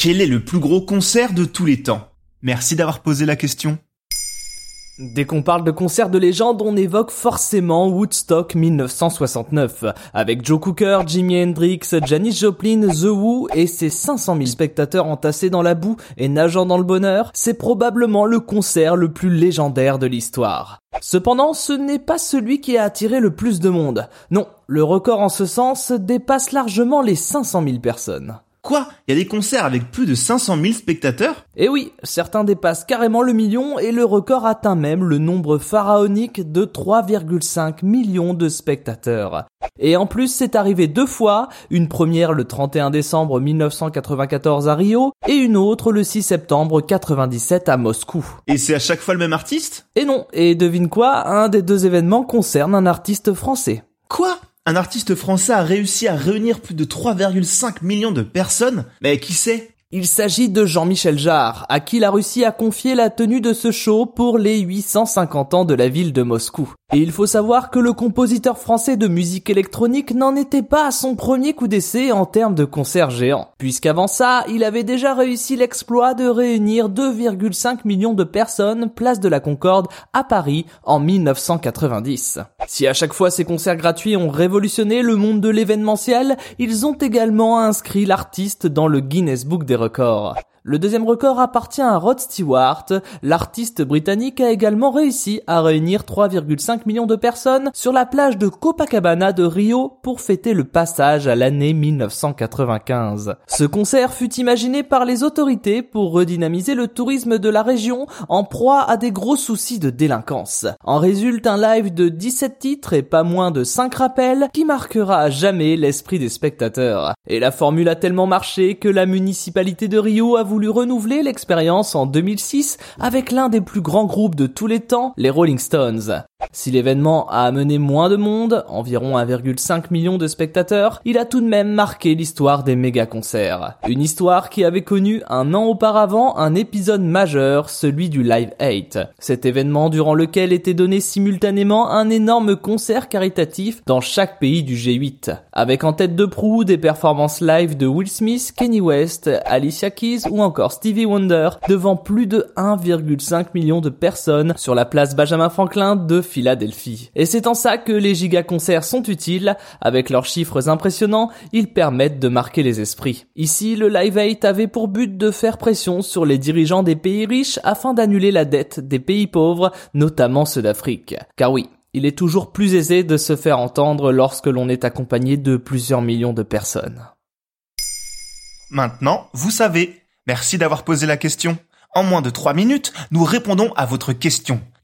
Quel est le plus gros concert de tous les temps? Merci d'avoir posé la question. Dès qu'on parle de concert de légende, on évoque forcément Woodstock 1969, avec Joe Cooker, Jimi Hendrix, Janis Joplin, The Who et ses 500 000 spectateurs entassés dans la boue et nageant dans le bonheur, c'est probablement le concert le plus légendaire de l'histoire. Cependant, ce n'est pas celui qui a attiré le plus de monde. Non, le record en ce sens dépasse largement les 500 000 personnes. Quoi? Il y a des concerts avec plus de 500 000 spectateurs? Eh oui, certains dépassent carrément le million et le record atteint même le nombre pharaonique de 3,5 millions de spectateurs. Et en plus, c'est arrivé deux fois, une première le 31 décembre 1994 à Rio et une autre le 6 septembre 97 à Moscou. Et c'est à chaque fois le même artiste? Et non, et devine quoi, un des deux événements concerne un artiste français. Quoi? Un artiste français a réussi à réunir plus de 3,5 millions de personnes Mais qui c'est il s'agit de Jean-Michel Jarre, à qui la Russie a confié la tenue de ce show pour les 850 ans de la ville de Moscou. Et il faut savoir que le compositeur français de musique électronique n'en était pas à son premier coup d'essai en termes de concert géant, puisqu'avant ça, il avait déjà réussi l'exploit de réunir 2,5 millions de personnes place de la Concorde à Paris en 1990. Si à chaque fois ces concerts gratuits ont révolutionné le monde de l'événementiel, ils ont également inscrit l'artiste dans le Guinness Book des records. Le deuxième record appartient à Rod Stewart. L'artiste britannique a également réussi à réunir 3,5 millions de personnes sur la plage de Copacabana de Rio pour fêter le passage à l'année 1995. Ce concert fut imaginé par les autorités pour redynamiser le tourisme de la région en proie à des gros soucis de délinquance. En résulte un live de 17 titres et pas moins de 5 rappels qui marquera à jamais l'esprit des spectateurs. Et la formule a tellement marché que la municipalité de Rio a voulu voulu renouveler l'expérience en 2006 avec l'un des plus grands groupes de tous les temps, les Rolling Stones. Si l'événement a amené moins de monde, environ 1,5 million de spectateurs, il a tout de même marqué l'histoire des méga-concerts. Une histoire qui avait connu un an auparavant un épisode majeur, celui du Live 8. Cet événement durant lequel était donné simultanément un énorme concert caritatif dans chaque pays du G8. Avec en tête de proue des performances live de Will Smith, Kenny West, Alicia Keys ou encore Stevie Wonder devant plus de 1,5 million de personnes sur la place Benjamin Franklin de Et c'est en ça que les giga-concerts sont utiles. Avec leurs chiffres impressionnants, ils permettent de marquer les esprits. Ici, le Live 8 avait pour but de faire pression sur les dirigeants des pays riches afin d'annuler la dette des pays pauvres, notamment ceux d'Afrique. Car oui, il est toujours plus aisé de se faire entendre lorsque l'on est accompagné de plusieurs millions de personnes. Maintenant, vous savez. Merci d'avoir posé la question. En moins de 3 minutes, nous répondons à votre question.